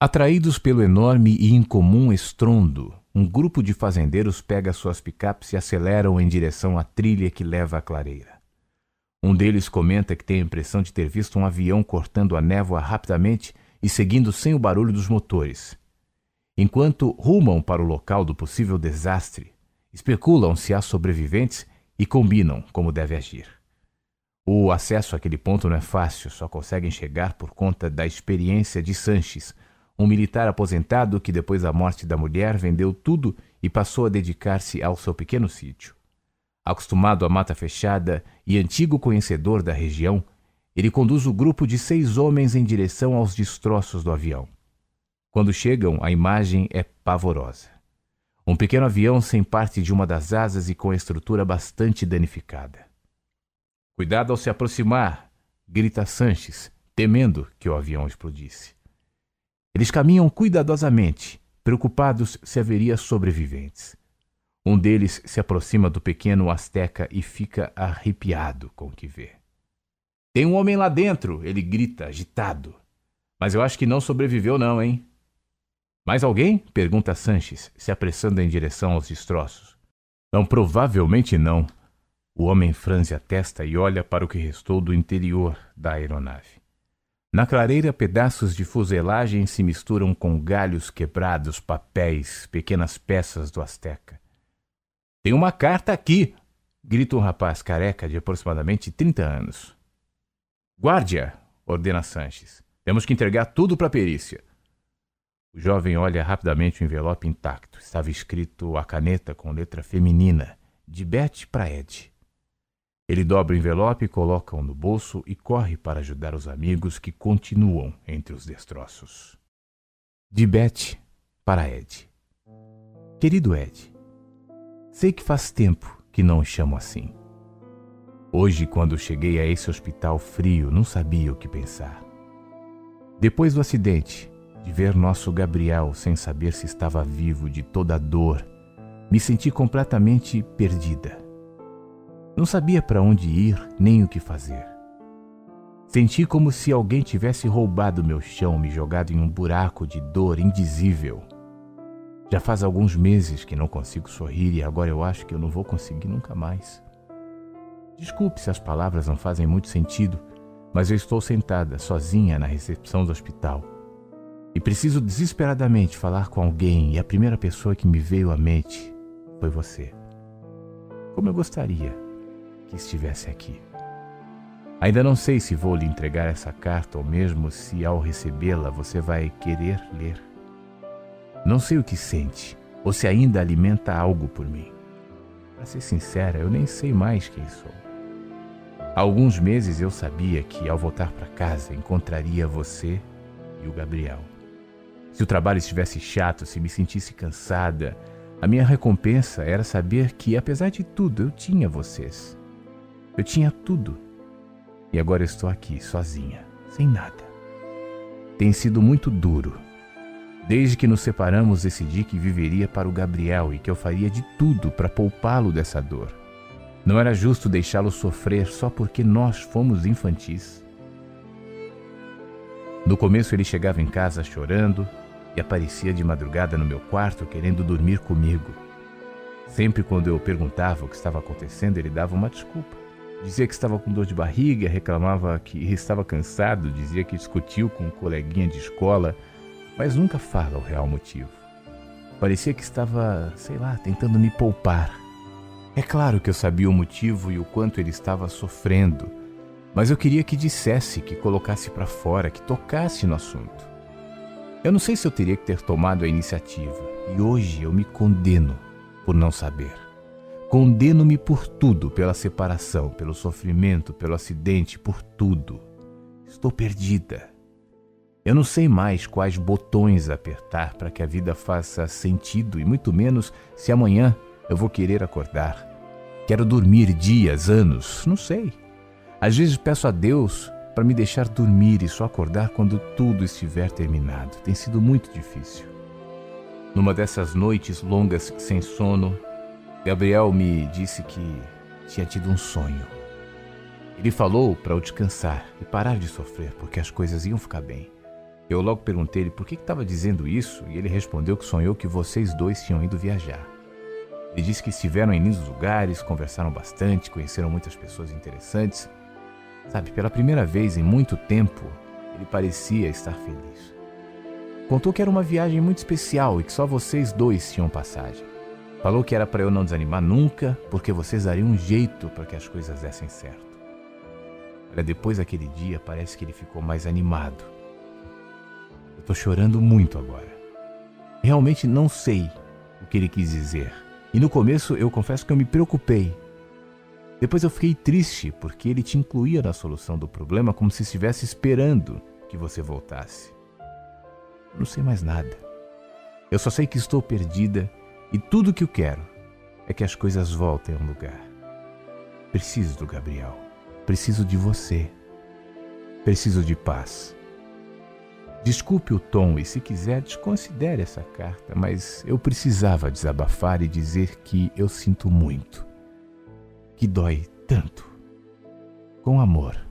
Atraídos pelo enorme e incomum estrondo, um grupo de fazendeiros pega suas picapes e aceleram em direção à trilha que leva à clareira. Um deles comenta que tem a impressão de ter visto um avião cortando a névoa rapidamente e seguindo sem o barulho dos motores. Enquanto rumam para o local do possível desastre, especulam se há sobreviventes e combinam como deve agir. O acesso àquele ponto não é fácil, só conseguem chegar por conta da experiência de Sanches, um militar aposentado que, depois da morte da mulher, vendeu tudo e passou a dedicar-se ao seu pequeno sítio. Acostumado à mata fechada e antigo conhecedor da região, ele conduz o grupo de seis homens em direção aos destroços do avião. Quando chegam, a imagem é pavorosa. Um pequeno avião sem parte de uma das asas e com a estrutura bastante danificada. Cuidado ao se aproximar, grita Sanches, temendo que o avião explodisse. Eles caminham cuidadosamente, preocupados se haveria sobreviventes. Um deles se aproxima do pequeno Azteca e fica arrepiado com o que vê. Tem um homem lá dentro, ele grita, agitado. Mas eu acho que não sobreviveu, não, hein? Mais alguém? pergunta Sanches, se apressando em direção aos destroços. Não, provavelmente não. O homem franze a testa e olha para o que restou do interior da aeronave. Na clareira, pedaços de fuselagem se misturam com galhos quebrados, papéis, pequenas peças do Azteca. Tem uma carta aqui! grita um rapaz careca de aproximadamente 30 anos. Guardia! ordena Sanches. Temos que entregar tudo para a perícia. O jovem olha rapidamente o envelope intacto. Estava escrito a caneta com letra feminina, de Beth para Ed. Ele dobra o envelope, coloca-o no bolso e corre para ajudar os amigos que continuam entre os destroços. De Beth para Ed. Querido Ed, sei que faz tempo que não o chamo assim. Hoje, quando cheguei a esse hospital frio, não sabia o que pensar. Depois do acidente, de ver nosso Gabriel sem saber se estava vivo de toda a dor, me senti completamente perdida. Não sabia para onde ir nem o que fazer. Senti como se alguém tivesse roubado meu chão, me jogado em um buraco de dor indizível. Já faz alguns meses que não consigo sorrir e agora eu acho que eu não vou conseguir nunca mais. Desculpe se as palavras não fazem muito sentido, mas eu estou sentada, sozinha, na recepção do hospital. E preciso desesperadamente falar com alguém, e a primeira pessoa que me veio à mente foi você. Como eu gostaria que estivesse aqui. Ainda não sei se vou lhe entregar essa carta ou mesmo se ao recebê-la você vai querer ler. Não sei o que sente ou se ainda alimenta algo por mim. Para ser sincera, eu nem sei mais quem sou. Há alguns meses eu sabia que ao voltar para casa encontraria você e o Gabriel. Se o trabalho estivesse chato, se me sentisse cansada, a minha recompensa era saber que, apesar de tudo, eu tinha vocês. Eu tinha tudo. E agora estou aqui, sozinha, sem nada. Tem sido muito duro. Desde que nos separamos, decidi que viveria para o Gabriel e que eu faria de tudo para poupá-lo dessa dor. Não era justo deixá-lo sofrer só porque nós fomos infantis. No começo ele chegava em casa chorando e aparecia de madrugada no meu quarto querendo dormir comigo. Sempre quando eu perguntava o que estava acontecendo, ele dava uma desculpa. Dizia que estava com dor de barriga, reclamava que estava cansado, dizia que discutiu com um coleguinha de escola, mas nunca fala o real motivo. Parecia que estava, sei lá, tentando me poupar. É claro que eu sabia o motivo e o quanto ele estava sofrendo, mas eu queria que dissesse, que colocasse para fora, que tocasse no assunto. Eu não sei se eu teria que ter tomado a iniciativa, e hoje eu me condeno por não saber. Condeno-me por tudo, pela separação, pelo sofrimento, pelo acidente, por tudo. Estou perdida. Eu não sei mais quais botões apertar para que a vida faça sentido e muito menos se amanhã eu vou querer acordar. Quero dormir dias, anos, não sei. Às vezes peço a Deus para me deixar dormir e só acordar quando tudo estiver terminado. Tem sido muito difícil. Numa dessas noites longas sem sono, Gabriel me disse que tinha tido um sonho. Ele falou para eu descansar e parar de sofrer, porque as coisas iam ficar bem. Eu logo perguntei-lhe por que estava dizendo isso e ele respondeu que sonhou que vocês dois tinham ido viajar. Ele disse que estiveram em lindos lugares, conversaram bastante, conheceram muitas pessoas interessantes. Sabe, pela primeira vez em muito tempo, ele parecia estar feliz. Contou que era uma viagem muito especial e que só vocês dois tinham passagem. Falou que era para eu não desanimar nunca, porque vocês dariam um jeito para que as coisas dessem certo. Olha, depois daquele dia, parece que ele ficou mais animado. Eu tô chorando muito agora. Realmente não sei o que ele quis dizer. E no começo eu confesso que eu me preocupei. Depois eu fiquei triste porque ele te incluía na solução do problema como se estivesse esperando que você voltasse. Eu não sei mais nada. Eu só sei que estou perdida e tudo o que eu quero é que as coisas voltem a um lugar. Preciso do Gabriel. Preciso de você. Preciso de paz. Desculpe o tom e, se quiser, desconsidere essa carta, mas eu precisava desabafar e dizer que eu sinto muito. Que dói tanto. Com amor.